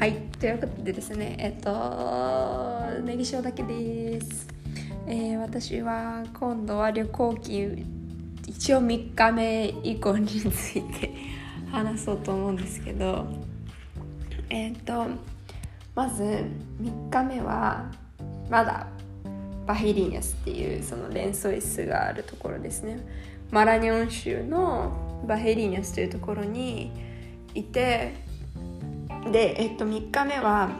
はい。ということでですねえっとネギ塩だけです、えー私は今度は旅行記一応3日目以降について 話そうと思うんですけどえっとまず3日目はまだバヘリニャスっていうその連想室があるところですね。マラニョン州のバヘリーニャスというところにいてで、えっと、3日目は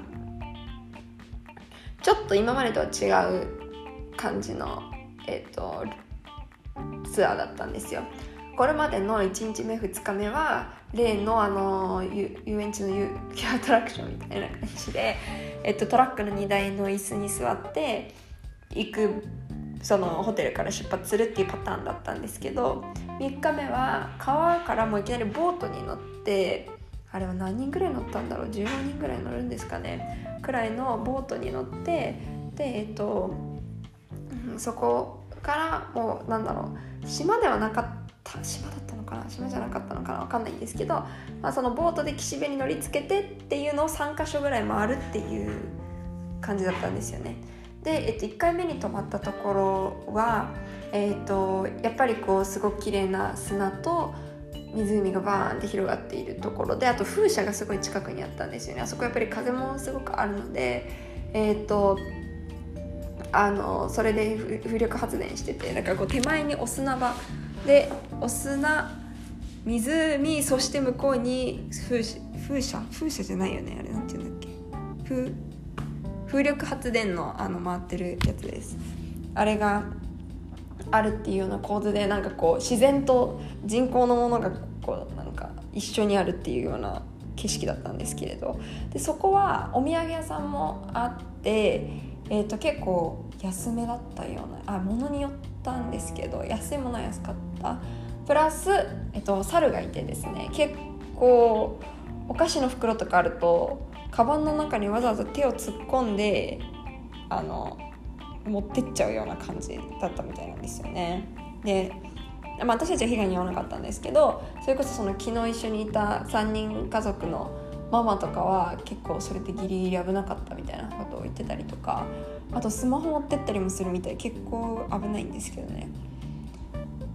ちょっと今までとは違う感じの、えっと、ツアーだったんですよ。これまでの1日目2日目は例のあの遊遊園地の遊アトラクションみたいな感じで、えっと、トラックの荷台の椅子に座って行くそのホテルから出発するっていうパターンだったんですけど3日目は川からもいきなりボートに乗ってあれは何人ぐらい乗ったんだろう？15人ぐらい乗るんですかね？くらいのボートに乗ってでえっとそこからもうなんだろう。島ではなかった島だったのかな？島じゃなかったのかな？分かんないんですけど、まあ、そのボートで岸辺に乗りつけてっていうのを3か所ぐらい回るっていう感じだったんですよね。で、えっと、1回目に泊まったところは、えっと、やっぱりこうすごく綺麗な砂と湖がバーンって広がっているところであと風車がすごい近くにあったんですよね。あそこやっぱり風もすごくあるのでえっ、とあのそれで風力発電しててだかこう手前にお砂場でお砂湖そして向こうに風車風車？風車じゃないよね。あれなんて言うんだっけ？風風力発電のあの回ってるやつです。あれがあるっていうような構図でなんかこう自然と人工のものがこうなんか一緒にあるっていうような景色だったんですけれど。でそこはお土産屋さんもあって、えー、と結構安めだったようなあ物によったんですけど安いものは安かった。プラス、えっと猿がいてですね結構お菓子の袋とかあるとカバンの中にわざわざ手を突っ込んであの持ってっちゃうような感じだったみたいなんですよね。で、まあ、私たちは被害に遭わなかったんですけどそれこそその昨日一緒にいた3人家族のママとかは結構それでギリギリ危なかったみたいなことを言ってたりとかあとスマホ持ってったりもするみたい結構危ないんですけどね。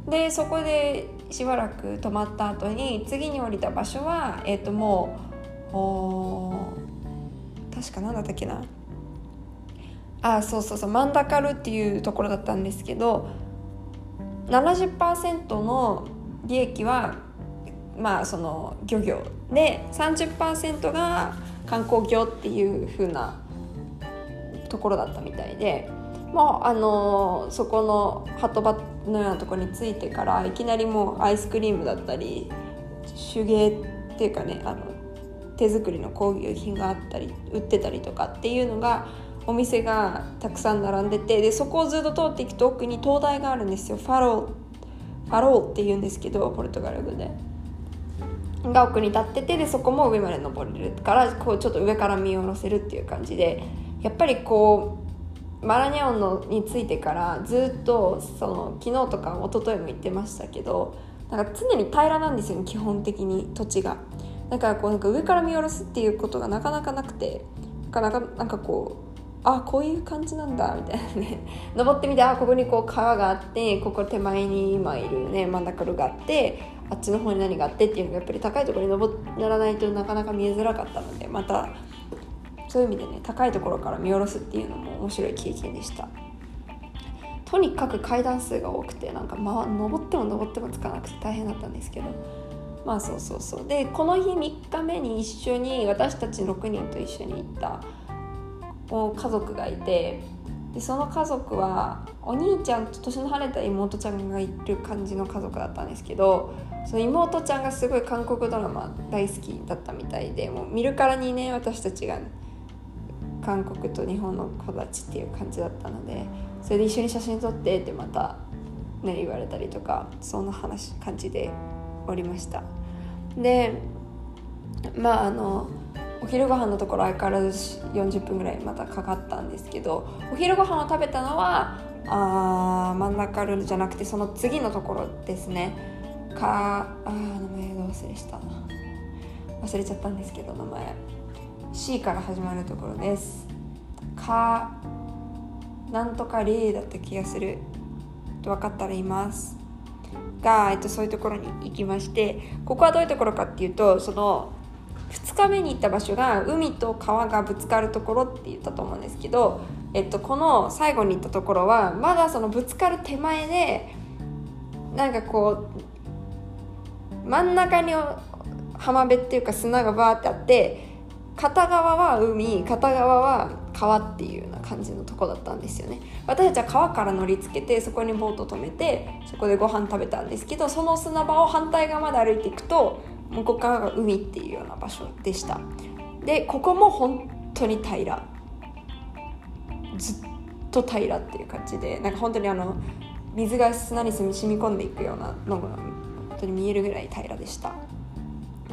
でそこでしばらく泊まった後に次に降りた場所は、えー、ともう確か何だったっけなあそうそうそうマンダカルっていうところだったんですけど70%の利益はまあその漁業で30%が観光業っていう風なところだったみたいでもうあのそこの鳩場のようなとこに着いてからいきなりもうアイスクリームだったり手芸っていうかねあの手作りの工芸品があったり売ってたりとかっていうのがお店がたくさん並んでてでそこをずっと通っていくと奥に灯台があるんですよファローファローって言うんですけどポルトガル語で。が奥に立っててでそこも上まで登れるからこうちょっと上から見下ろせるっていう感じでやっぱりこうマラニャオンのについてからずっとその昨日とか一昨日も言ってましたけどなんか常に平らなんですよね基本的に土地がだからこうなんか上から見下ろすっていうことがなかなかなくてなかなかなんかこうあこういう感じなんだみたいなね。登ってみてあここにこう川があってここ手前に今いるね真ん中があってあっちの方に何があってっていうのがやっぱり高いところに登らないとなかなか見えづらかったのでまたそういう意味でね高いところから見下ろすっていうのも面白い経験でした。とにかく階段数が多くてなんか、まあ、登っても登ってもつかなくて大変だったんですけど。まあそうそうそう。でこの日3日目に一緒に私たち6人と一緒に行ったを家族がいてでその家族はお兄ちゃんと年の離れた妹ちゃんがいる感じの家族だったんですけどその妹ちゃんがすごい韓国ドラマ大好きだったみたいでもう見るからにね私たちが韓国と日本の子たちっていう感じだったのでそれで一緒に写真撮ってってまた、ね、言われたりとかそんな話感じでおりました。でまああのお昼ご飯のところ相変わらず40分ぐらいまたかかったんですけどお昼ご飯を食べたのはあ真ん中ルじゃなくてその次のところですね。かあー名前が忘れした忘れちゃったんですけど名前。C から始まるところです。かなんとか例だった気がする。と分かったら言います。が、えっと、そういうところに行きましてここはどういうところかっていうとその2日目に行った場所が海と川がぶつかるところって言ったと思うんですけど、えっと、この最後に行ったところはまだそのぶつかる手前でなんかこう真ん中に浜辺っていうか砂がバーってあって片側は海片側は川っていうような感じのとこだったんですよね。私たちは川から乗りつけてそこにボート止めてそこでご飯食べたんですけどその砂場を反対側まで歩いていくと向こう側が海っていうような場所でした。でここも本当に平ら。ずっと平らっていう感じでなんか本当にあの水が砂に染み込んでいくようなのが本当に見えるぐらい平らでした。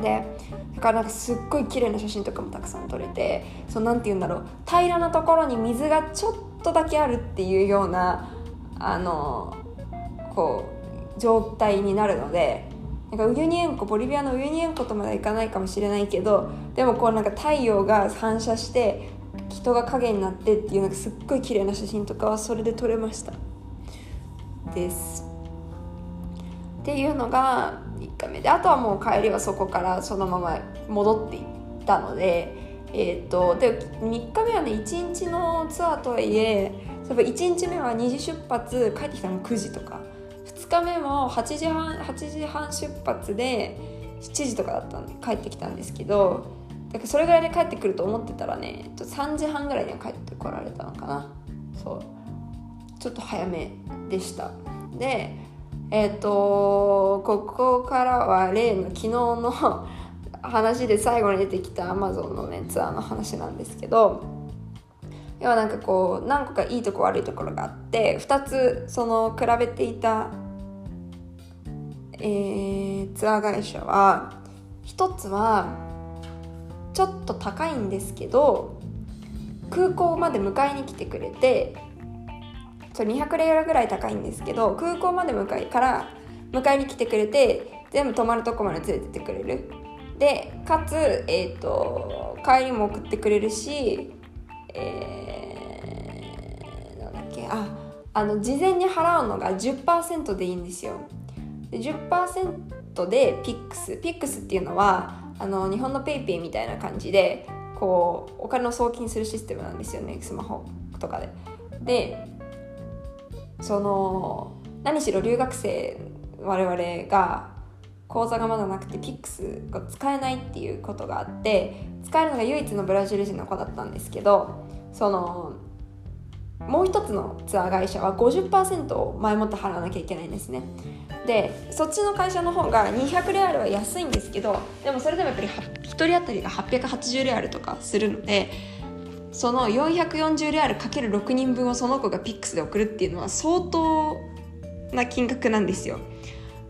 でだからなんかすっごい綺麗な写真とかもたくさん撮れてそうなんて言うんだろう。平らなところに水がちょっとだけあるっていうようなあのこう状態になるのでなんかウユニ塩湖ボリビアのウユニ塩湖とまではいかないかもしれないけどでもこうなんか太陽が反射して人が影になってっていうなんかすっごい綺麗な写真とかはそれで撮れました。です。っていうのが1回目であとはもう帰りはそこからそのまま戻っていったのでえーと、で3日目はね1日のツアーとはいえ1日目は2時出発帰ってきたの9時とか。日目も8時半8時半出発で7時とかだったんで帰ってきたんですけどだからそれぐらいで帰ってくると思ってたらねちょ3時半ぐらいには帰ってこられたのかな。そう。ちょっと早めでした。でえっ、ー、とここからは例の昨日の 話で最後に出てきたアマゾンのねツアーの話なんですけど要はなんかこう何個かいいとこ悪いところがあって2つその比べていた、えー、ツアー会社は1つはちょっと高いんですけど空港まで迎えに来てくれてそれ200レアルぐらい高いんですけど空港まで迎えから迎えに来てくれて全部泊まるとこまで連れてってくれる。でかつ、えーと、帰りも送ってくれるし、えー、なんだっけああの事前に払うのが10%でいいんですよ。で10%で PIX。PIX っていうのはあの日本の PayPay みたいな感じでこうお金を送金するシステムなんですよね。スマホとかで。でその何しろ留学生我々が口座がまだなくて PIX が使えないっていうことがあって使えるのが唯一のブラジル人の子だったんですけどそのもう一つのツアー会社は50%を前もって払わなきゃいけないんですね。でそっちの会社の方が200レアルは安いんですけどでもそれでもやっぱり1人当たりが880レアルとかするのでその440レアルかける6人分をその子がピックスで送るっていうのは相当な金額なんですよ。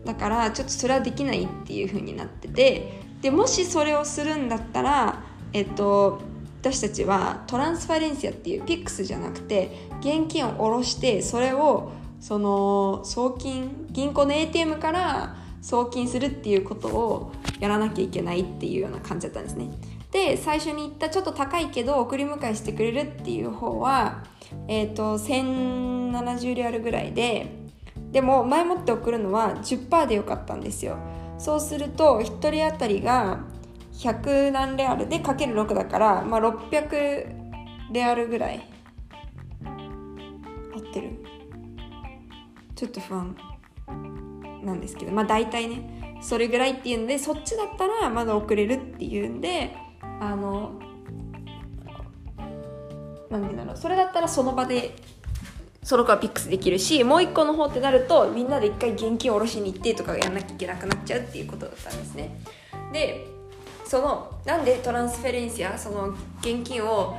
だからちょっとそれはできないっていう風になっててでもしそれをするんだったらえっと私たちはトランスファレンシアっていうピックスじゃなくて現金を下ろしてそれをその送金銀行の ATM から送金するっていうことをやらなきゃいけないっていうような感じだったんですね。で最初に言ったちょっと高いけど送り迎えしてくれるっていう方は、えーと、1070リアルぐらいででも前もって送るのは10%でよかったんですよ。そうすると1人当たりが100何レアルでかける6だから、まあ、600レアルぐらい。合ってる。ちょっと不安なんですけどまあ大体ねそれぐらいっていうんでそっちだったらまだ送れるっていうんであの何てだろう。それだったらその場でその子はピックスできるしもう一個の方ってなるとみんなで一回現金を下ろしに行ってとかやんなきゃいけなくなっちゃうっていうことだったんですね。でそのなんでトランスフェレンシアその現金を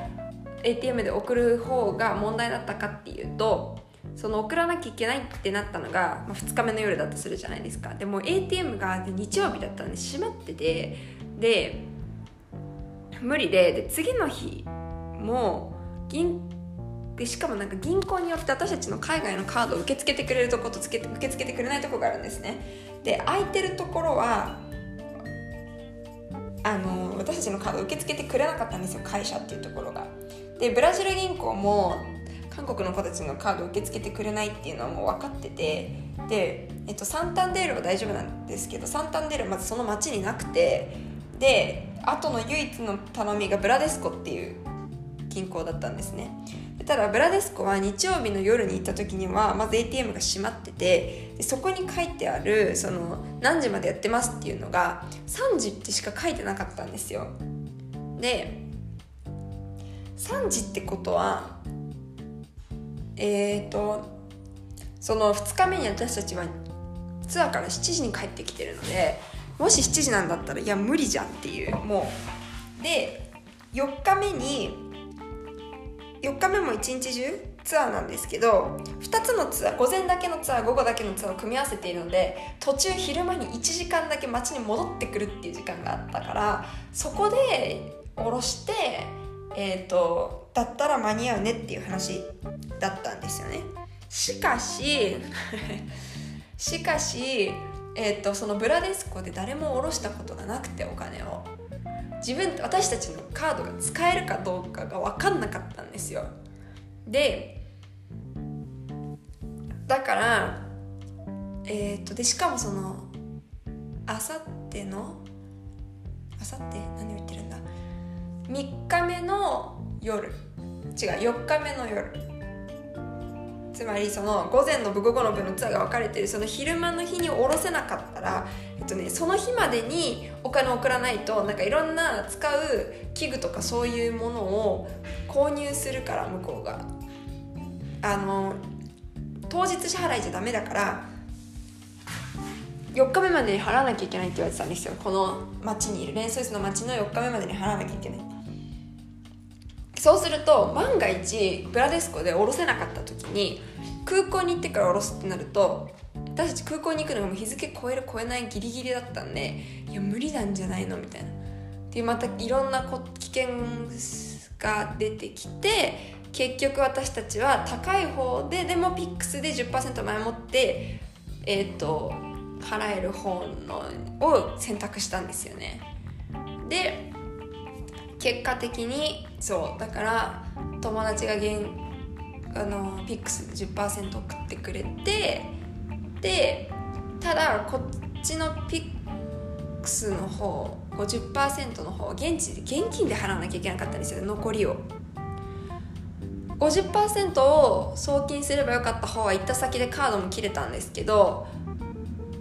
ATM で送る方が問題だったかっていうとその送らなきゃいけないってなったのが、まあ、2日目の夜だとするじゃないですか。でも ATM が日曜日だったんで閉まっててで無理でで次の日も銀でしかもなんか銀行によって私たちの海外のカードを受け付けてくれるとこと受け付けてくれないとこがあるんですね。で空いてるところはあの私たちのカード受け付けてくれなかったんですよ会社っていうところが。でブラジル銀行も韓国の子たちのカード受け付けてくれないっていうのはもう分かっててで、えっと、サンタンデールは大丈夫なんですけどサンタンデールまずその町になくてであとの唯一の頼みがブラデスコっていう銀行だったんですね。ただブラデスコは日曜日の夜に行った時にはまず ATM が閉まっててでそこに書いてあるその何時までやってますっていうのが3時ってしか書いてなかったんですよ。で3時ってことはえっ、ー、とその2日目に私たちはツアーから7時に帰ってきてるのでもし7時なんだったらいや無理じゃんっていうもう。で4日目に4日目も一日中ツアーなんですけど2つのツアー午前だけのツアー午後だけのツアーを組み合わせているので途中昼間に1時間だけ街に戻ってくるっていう時間があったからそこで降ろしてえーと、だったら間に合うねっていう話だったんですよね。しかし しかし、えーとそのブラデスコで誰も下ろしたことがなくてお金を。自分私たちのカードが使えるかどうかが分かんなかったんですよ。でだからえっ、とでしかもそのあさってのあさって？何を言ってるんだ？3日目の夜。違う4日目の夜。つまりその午前の部午後の部のツアーが分かれてるその昼間の日に下ろせなかったら、えっとね、その日までにお金を送らないとなんかいろんな使う器具とかそういうものを購入するから向こうが。あの当日支払いじゃダメだから4日目までに払わなきゃいけないって言われてたんですよ。この町にいるレンソイスの町の4日目までに払わなきゃいけないそうすると万が一ブラデスコで降ろせなかった時に空港に行ってから降ろすってなると私たち空港に行くのがもう日付超える超えないギリギリだったんでいや無理なんじゃないのみたいな。でまたいろんな危険が出てきて結局私たちは高い方ででも PIX で10%前もってえっ、ー、と払える方のを選択したんですよね。で結果的にそうだから友達が現あの PIX で10%送ってくれてでただこっちの PIX の方50%の方現地で現金で払わなきゃいけなかったんですよ残りを。50%を送金すればよかった方は行った先でカードも切れたんですけど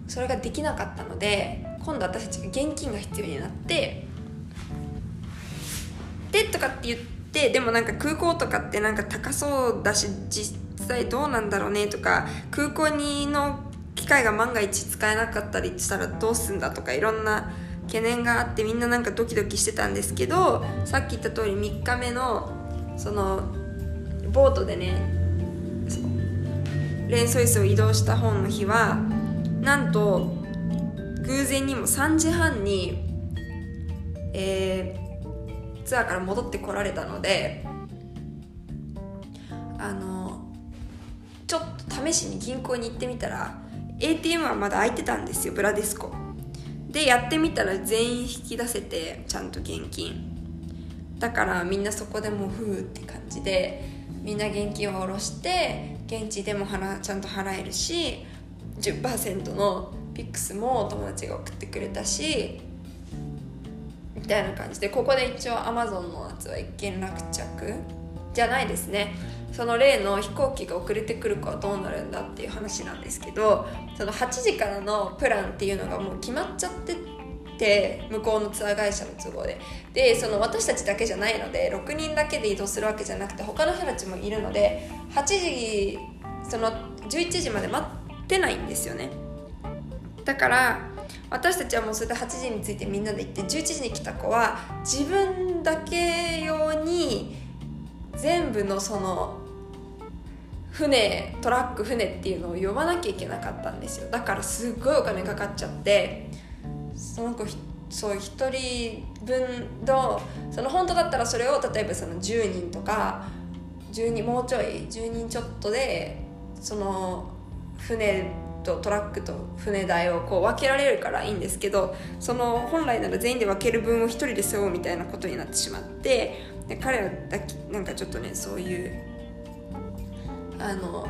それができなかったので今度私たちが現金が必要になってってとかって言ってでもなんか空港とかってなんか高そうだし実際どうなんだろうねとか空港にの機械が万が一使えなかったりしたらどうすんだとかいろんな懸念があってみんななんかドキドキしてたんですけどさっき言った通り3日目のそのボートでねレンソイスを移動した本の日はなんと偶然にも3時半に、えツアーから戻ってこられたのであのちょっと試しに銀行に行ってみたら ATM はまだ開いてたんですよブラディスコ。でやってみたら全員引き出せてちゃんと現金。だからみんなそこでもうふうって感じでみんな現金を下ろして現地でも払ちゃんと払えるし10%のピックスも友達が送ってくれたしみたいな感じでここで一応 Amazon のやつは一件落着。じゃないですね。その例の飛行機が遅れてくるかはどうなるんだっていう話なんですけどその8時からのプランっていうのがもう決まっちゃってて向こうのツアー会社の都合で。でその私たちだけじゃないので6人だけで移動するわけじゃなくて他の人たちもいるので8時その11時まで待ってないんですよね。だから私たちはもうそれで8時に着いてみんなで行って11時に来た子は自分だけ用に全部のその船トラック船っていうのを呼ばなきゃいけなかったんですよ。だからすっごいお金かかっちゃってその子そう1人分のその本当だったらそれを例えばその10人とか10人もうちょい10人ちょっとでその船とトラックと船代をこう分けられるからいいんですけどその本来なら全員で分ける分を1人で背負うみたいなことになってしまってで彼はだなんかちょっとねそういうあの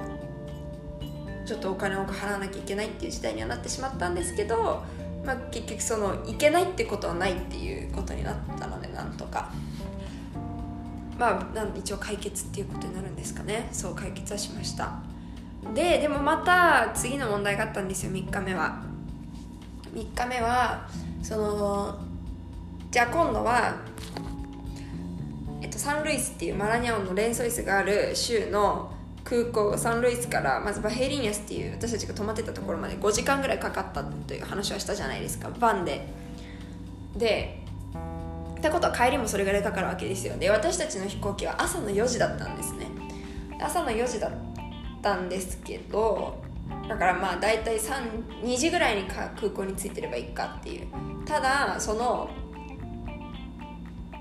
ちょっとお金を払わなきゃいけないっていう事態にはなってしまったんですけど、まあ、結局そのいけないってことはないっていうことになったのでなんとか。まあ、一応解決っていうことになるんですかねそう解決はしましたででもまた次の問題があったんですよ3日目は。3日目はそのじゃあ今度は、えっと、サンルイスっていうマラニャオンのレンソイスがある州の空港サンルイスからまずバヘリニャスっていう私たちが泊まってたところまで5時間ぐらいかかったという話はしたじゃないですかバンで。でってことは帰りもそれぐらいかかるわけですよ。で私たちの飛行機は朝の4時だったんですね。朝の4時だったたんですけどだからまあ大体2時ぐらいに空港に着いてればいいかっていう。ただその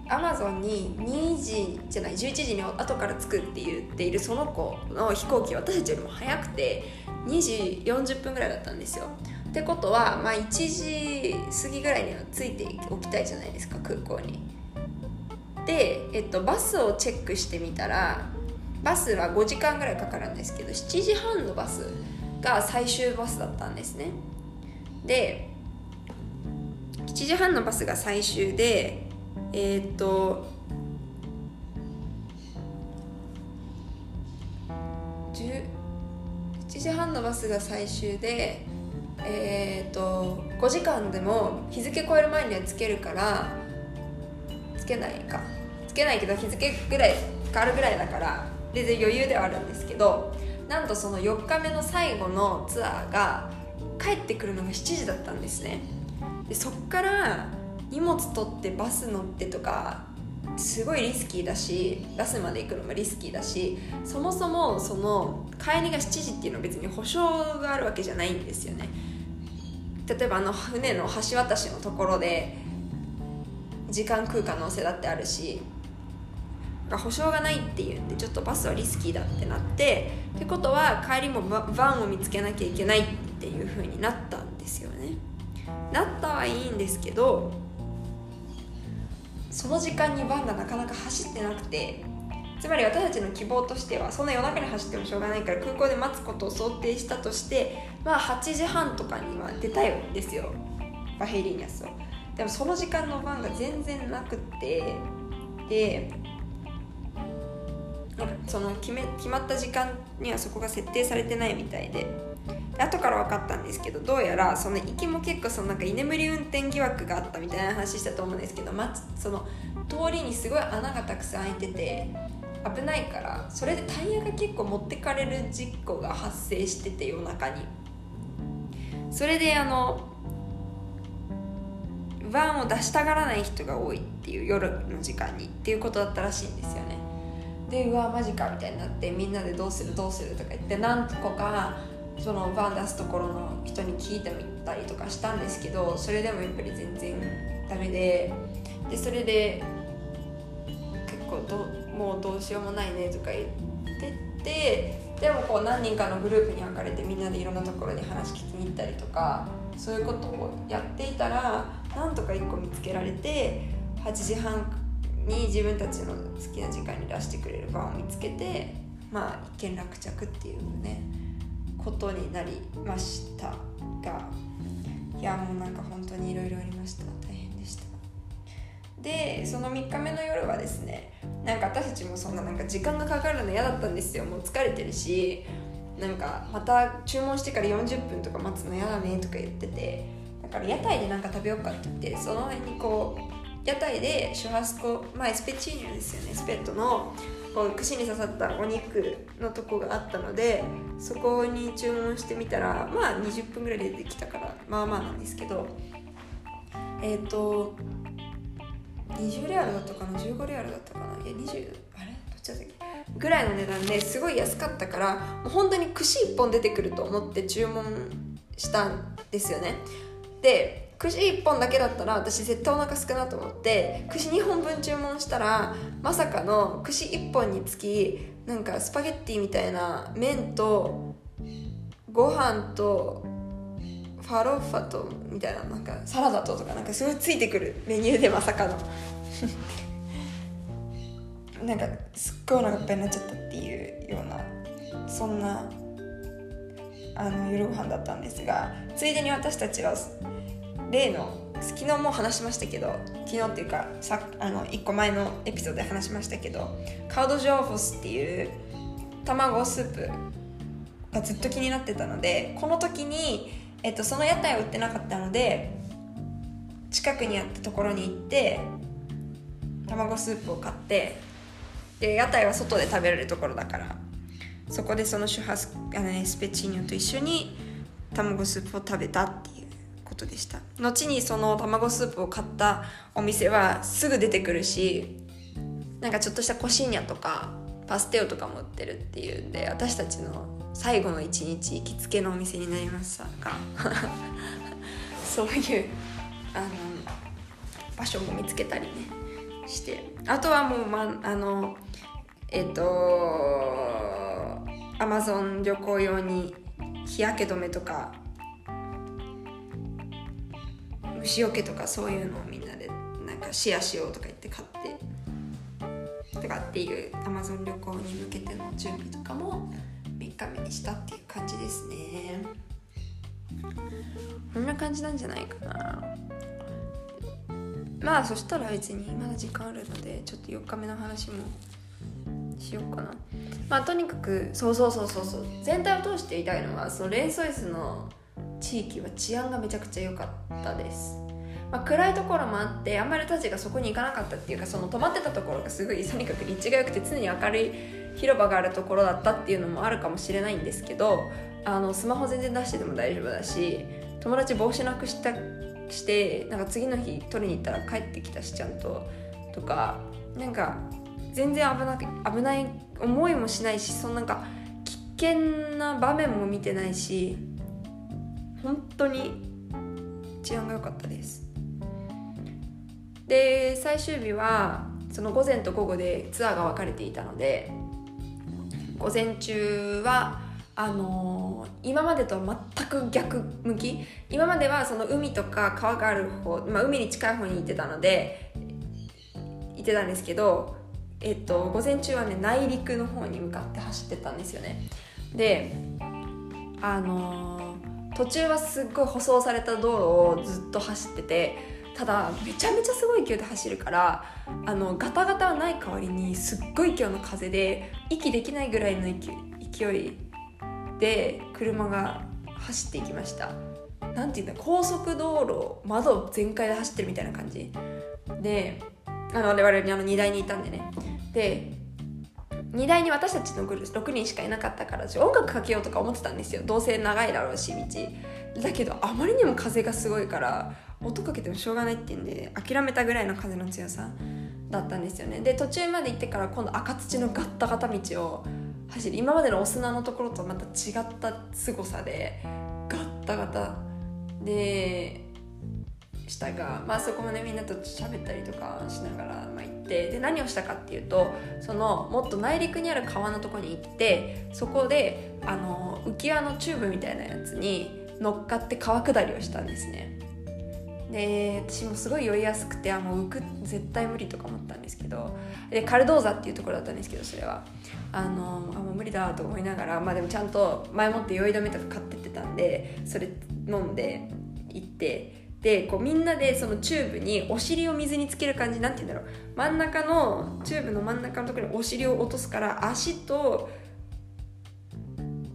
アマゾンに2時じゃない11時に後から着くって言っているその子の飛行機私たちよりも早くて2時40分ぐらいだったんですよ。ってことは、まあ、1時過ぎぐらいには着いておきたいじゃないですか空港に。で、えっと、バスをチェックしてみたらバスは5時間ぐらいかかるんですけど7時半のバスが最終バスだったんですね。で7時半のバスが最終でえー、っと7時半のバスが最終でえー、っと5時間でも日付超える前にはつけるからつけないか。つけないけど日付ぐらい変わるぐらいだから全然余裕ではあるんですけどなんとその4日目の最後のツアーが帰ってくるのが7時だったんですね。でそっから荷物取ってバス乗ってとかすごいリスキーだしバスまで行くのもリスキーだしそもそもその帰りが7時っていうのは別に保証があるわけじゃないんですよね。例えばあの船の橋渡しのところで時間食う可能性だってあるしが保証がないっていうんでちょっとバスはリスキーだってなってってことは帰りもバンを見つけなきゃいけないっていう風になったんですよね。なったはいいんですけどその時間にバンがなかなか走ってなくてつまり私たちの希望としてはそんな夜中に走ってもしょうがないから空港で待つことを想定したとしてまあ8時半とかには出たいんですよ。バヘリーニャスをでもその時間の番が全然なくてでなんかその決め決まった時間にはそこが設定されてないみたいで。で後から分かったんですけどどうやらその行きも結構そのなんか居眠り運転疑惑があったみたいな話したと思うんですけど、ま、その通りにすごい穴がたくさん開いてて危ないからそれでタイヤが結構持ってかれる事故が発生してて夜中に。それであのバンを出したがらない人が多いっていう夜の時間にっていうことだったらしいんですよね。でうわマジかみたいになってみんなでどうするどうするとか言って何個かそのバン出すところの人に聞いてみたりとかしたんですけどそれでもやっぱり全然ダメででそれで結構どもうどうしようもないねとか言ってってでもこう何人かのグループに分かれてみんなでいろんなところに話聞きに行ったりとかそういうことをやっていたらなんとか1個見つけられて8時半に自分たちの好きな時間に出してくれる番を見つけてまあ一件落着っていうねことになりましたがいやもうなんか本当にいろいろありました。大変でした。でその3日目の夜はですねなんか私たちもそんななんか時間がかかるの嫌だったんですよ。もう疲れてるしなんかまた注文してから40分とか待つの嫌だねとか言っててだから屋台でなんか食べようかって言ってその辺にこう屋台でシュハスコ、まあ、エスペチーニョですよね。スペットのこう串に刺さったお肉のとこがあったのでそこに注文してみたらまあ20分ぐらいで出てきたからまあまあなんですけどえっ、ー、と20レアルだったかな？15レアルだったかな？いや20あれ？どっちだったっけ？ぐらいの値段ですごい安かったからもう本当に串1本出てくると思って注文したんですよね。で串1本だけだったら私絶対お腹すくなと思って串2本分注文したらまさかの串1本につきなんかスパゲッティみたいな麺とご飯とファロッファとみたいななんかサラダととかなんかすごいついてくるメニューでまさかの。なんかすっごいお腹いっぱいになっちゃったっていうようなそんなあの夜ご飯だったんですがついでに私たちは例の昨日も話しましたけど昨日っていうかさあの1個前のエピソードで話しましたけどカードジョーフォスっていう卵スープがずっと気になってたのでこの時に、えっと、その屋台は売ってなかったので近くにあったところに行って卵スープを買ってで屋台は外で食べれるところだからそこでそのシュハスあの、ね、スペチーニョと一緒に卵スープを食べたっていう。ことでした。後にその卵スープを買ったお店はすぐ出てくるしなんかちょっとしたコシーニャとかパステオとかも売ってるっていうんで私たちの最後の一日行きつけのお店になりましたが そういうあの場所も見つけたりねして。あとはもう、まあのえっ、ー、とアマゾン旅行用に日焼け止めとか虫除けとかそういうのをみんなでなんかシェアしようとか言って買ってとかっていうアマゾン旅行に向けての準備とかも3日目にしたっていう感じですね。こんな感じなんじゃないかな。まあそしたら別にまだ時間あるのでちょっと4日目の話もしようかな。まあとにかくそうそうそうそうそう。全体を通して言いたいのはそのレンソイスの地域は治安がめちゃくちゃ良かったです、まあ、暗いところもあってあんまりたちがそこに行かなかったっていうかその泊まってたところがすごいとにかく立地が良くて常に明るい広場があるところだったっていうのもあるかもしれないんですけどあのスマホ全然出してても大丈夫だし友達帽子なくしたしてなんか次の日取りに行ったら帰ってきたしちゃんととかなんか全然危なく危ない思いもしないしそのなんか危険な場面も見てないし本当に治安が良かったです。で最終日はその午前と午後でツアーが分かれていたので午前中はあのー、今までとは全く逆向き今まではその海とか川がある方、まあ、海に近い方に行ってたので行ってたんですけど、えっと、午前中はね内陸の方に向かって走ってたんですよね。であのー途中はすっごい舗装された道路をずっと走っててただめちゃめちゃすごい勢いで走るからあのガタガタはない代わりにすっごい勢いの風で息できないぐらいの勢いで車が走っていきました。なんていうんだ高速道路窓全開で走ってるみたいな感じ。であの我々にあの荷台にいたんでね。で荷台に私たちのグループ6人しかいなかったから音楽かけようとか思ってたんですよ。どうせ長いだろうし道。だけどあまりにも風がすごいから音かけてもしょうがないっていうんで諦めたぐらいの風の強さだったんですよね。で途中まで行ってから今度赤土のガッタガタ道を走り今までのお砂のところとまた違った凄さでガッタガタ。でしたが、まあ、そこもねみんなと喋ったりとかしながら、まあ、行ってで何をしたかっていうとそのもっと内陸にある川のとこに行ってそこであの浮き輪のチューブみたいなやつに乗っかって川下りをしたんですね。で私もすごい酔いやすくてあもう浮く絶対無理とか思ったんですけどでカルドーザっていうところだったんですけどそれは。あのあもう無理だと思いながらまあでもちゃんと前もって酔い止めとか買ってってたんでそれ飲んで行ってでこうみんなでそのチューブにお尻を水につける感じなんて言うんだろう。真ん中のチューブの真ん中のところにお尻を落とすから足と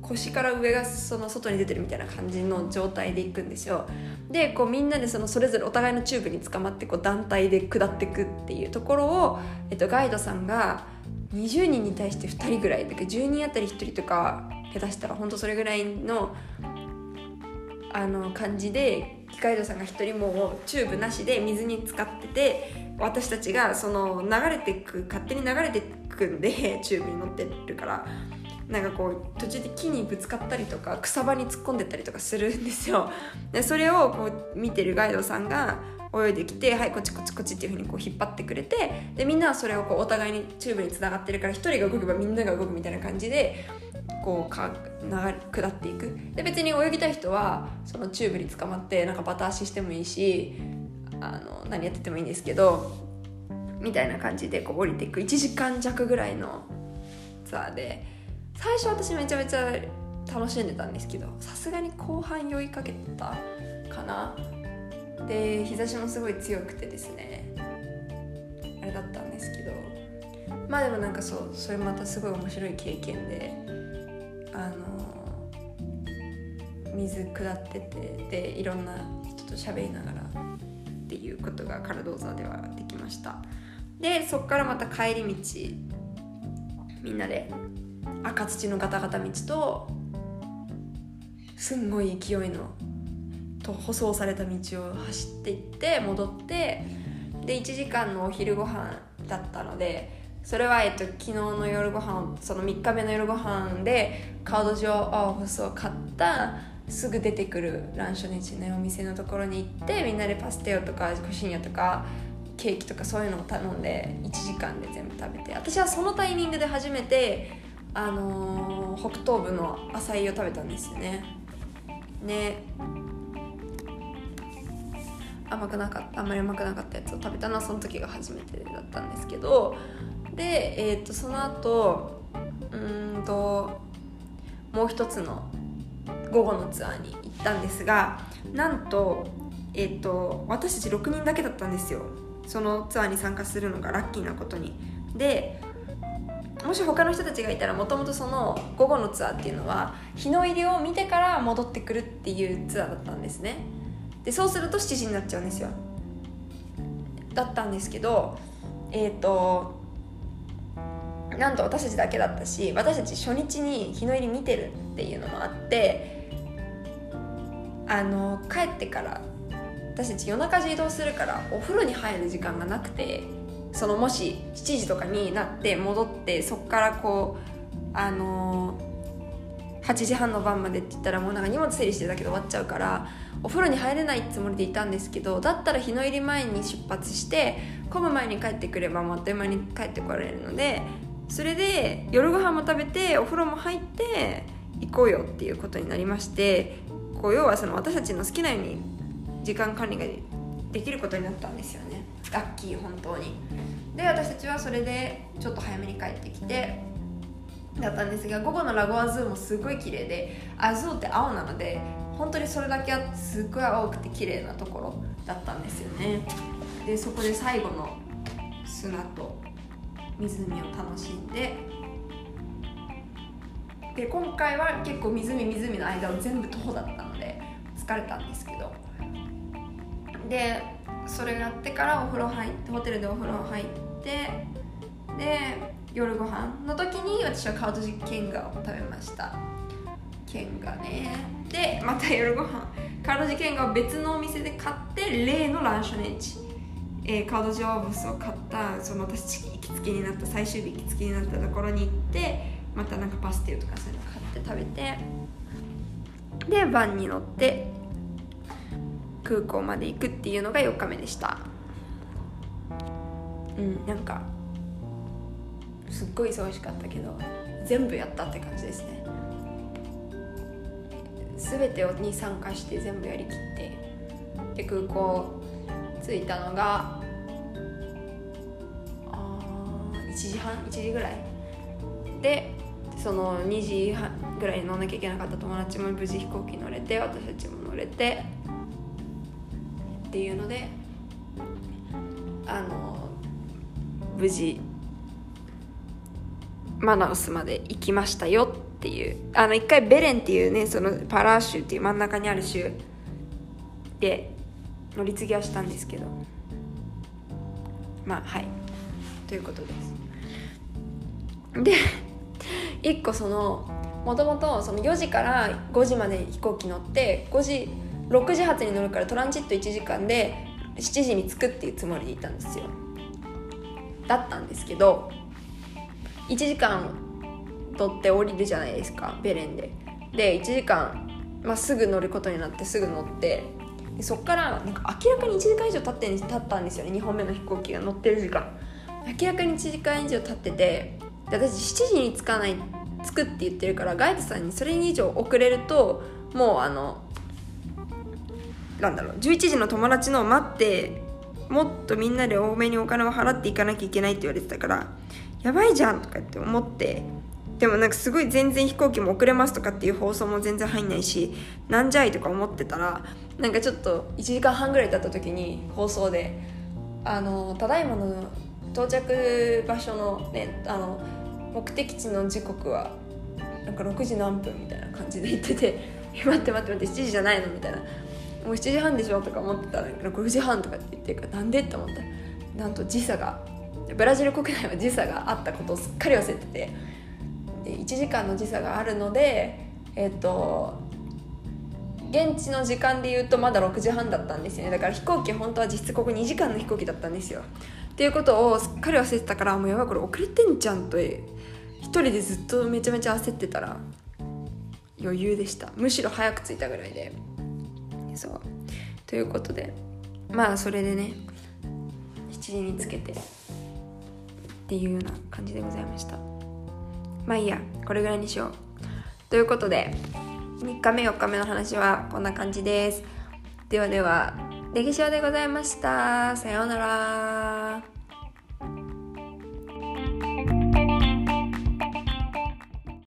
腰から上がその外に出てるみたいな感じの状態でいくんですよ。でこうみんなでそのそれぞれお互いのチューブに捕まってこう団体で下っていくっていうところを、えっと、ガイドさんが20人に対して2人ぐらいだから10人あたり1人とか下手したら本当それぐらいのあの感じでガイドさんが一人もチューブなしで水に浸かってて私たちがその流れてく勝手に流れてくんでチューブに乗ってるから。なんかこう途中で木にぶつかったりとか草場に突っ込んでったりとかするんですよ。でそれをこう見てるガイドさんが泳いできてはいこっちこっちこっちっていうふうにこう引っ張ってくれてでみんなはそれをこうお互いにチューブにつながってるから1人が動けばみんなが動くみたいな感じでこう川下っていく。で別に泳ぎたい人はそのチューブに捕まってなんかバタ足してもいいしあの何やっててもいいんですけどみたいな感じでこう降りていく。1時間弱ぐらいのツアーで。最初私めちゃめちゃ楽しんでたんですけどさすがに後半酔いかけたかな。で日差しもすごい強くてですねあれだったんですけど。まあでもなんかそうそれまたすごい面白い経験で。あの水下っててでいろんな人と喋りながらっていうことがカルドーザではできました。でそこからまた帰り道みんなで赤土のガタガタ道とすんごい勢いのと舗装された道を走っていって戻ってで1時間のお昼ご飯だったのでそれは、えっと、昨日の夜ご飯その3日目の夜ご飯でカード上オフスを買ったすぐ出てくるランショネチのお店のところに行ってみんなでパステオとかコシンヤとかケーキとかそういうのを頼んで1時間で全部食べて。私はそのタイミングで初めて、あのー、北東部のアサイを食べたんですよね。ね甘くなかったあんまり甘くなかったやつを食べたのはその時が初めてだったんですけどで、えーと、その後うんともう一つの午後のツアーに行ったんですがなんと,、えーと、私たち6人だけだったんですよ。そのツアーに参加するのがラッキーなことに。でもし他の人たちがいたらもともとその午後のツアーっていうのは日の入りを見てから戻ってくるっていうツアーだったんですね。でそうすると7時になっちゃうんですよ。だったんですけどえっ、ー、となんと私たちだけだったし私たち初日に日の入り見てるっていうのもあってあの帰ってから私たち夜中中移動するからお風呂に入る時間がなくてそのもし7時とかになって戻ってそっからこうあの8時半の晩までって言ったらもうなんか荷物整理してたけど終わっちゃうからお風呂に入れないつもりでいたんですけどだったら日の入り前に出発して混む前に帰ってくればあっという間に帰ってこられるのでそれで夜ご飯も食べてお風呂も入って行こうよっていうことになりましてこう要はその私たちの好きなように時間管理ができることになったんですよね。ラッキー本当に。で私たちはそれでちょっと早めに帰ってきてだったんですが午後のラゴアズーもすごい綺麗でアズーって青なので本当にそれだけはすっごい青くて綺麗なところだったんですよね。でそこで最後の砂と湖を楽しんで。で今回は結構湖湖の間を全部徒歩だったので疲れたんですけど。でそれやってからお風呂入ってホテルでお風呂入ってで夜ご飯の時に私はカードジケンガを食べました。ケンガね。でまた夜ご飯。カードジケンガを別のお店で買って例のランショネッチえー、カードジョーブスを買ったその私行きになった最終日行きつけになったところに行ってまたなんかパスティルとかそういうの買って食べてでバンに乗って空港まで行くっていうのが4日目でした。うんなんかすっごい忙しかったけど全部やったって感じですね。全てに参加して全部やりきってで空港着いたのが時半1時ぐらい。でその2時半ぐらいに乗んなきゃいけなかった友達も無事飛行機乗れて私たちも乗れてっていうのであの無事マナウスまで行きましたよっていう。あの一回ベレンっていうねそのパラー州っていう真ん中にある州で乗り継ぎはしたんですけど。まあはい。ということです。で1個そのもともとその4時から5時まで飛行機乗って5時6時発に乗るからトランジット1時間で7時に着くっていうつもりでいたんですよ。だったんですけど1時間取って降りるじゃないですかベレンで。で1時間、まあ、すぐ乗ることになってすぐ乗ってでそっからなんか明らかに1時間以上経って経ったんですよね2本目の飛行機が乗ってる時間。明らかに1時間以上経っててで私7時に着かない着くって言ってるからガイドさんにそれ以上遅れるともうあのなんだろう11時の友達のを待ってもっとみんなで多めにお金を払っていかなきゃいけないって言われてたからやばいじゃんとかって思ってでもなんかすごい全然飛行機も遅れますとかっていう放送も全然入んないしなんじゃいとか思ってたらなんかちょっと1時間半ぐらい経った時に放送であのただいまの到着場所の,、ね、あの目的地の時刻はなんか6時何分みたいな感じで言ってて「待って待って待って7時じゃないの?」みたいな「もう7時半でしょ?」とか思ってたら6時半とかって言ってるからなんでって思ったらなんと時差がブラジル国内は時差があったことをすっかり忘れててで1時間の時差があるのでえっ、と現地の時間で言うとまだ6時半だったんですよねだから飛行機本当は実質ここ2時間の飛行機だったんですよっていうことをすっかり忘れてたからもうやばいこれ遅れてんじゃんと一人でずっとめちゃめちゃ焦ってたら余裕でした。むしろ早く着いたぐらいで。そう。ということでまあそれでね7時につけてっていうような感じでございました。まあいいやこれぐらいにしよう。ということで3日目4日目の話はこんな感じです。ではでは歴史でございました。さようなら。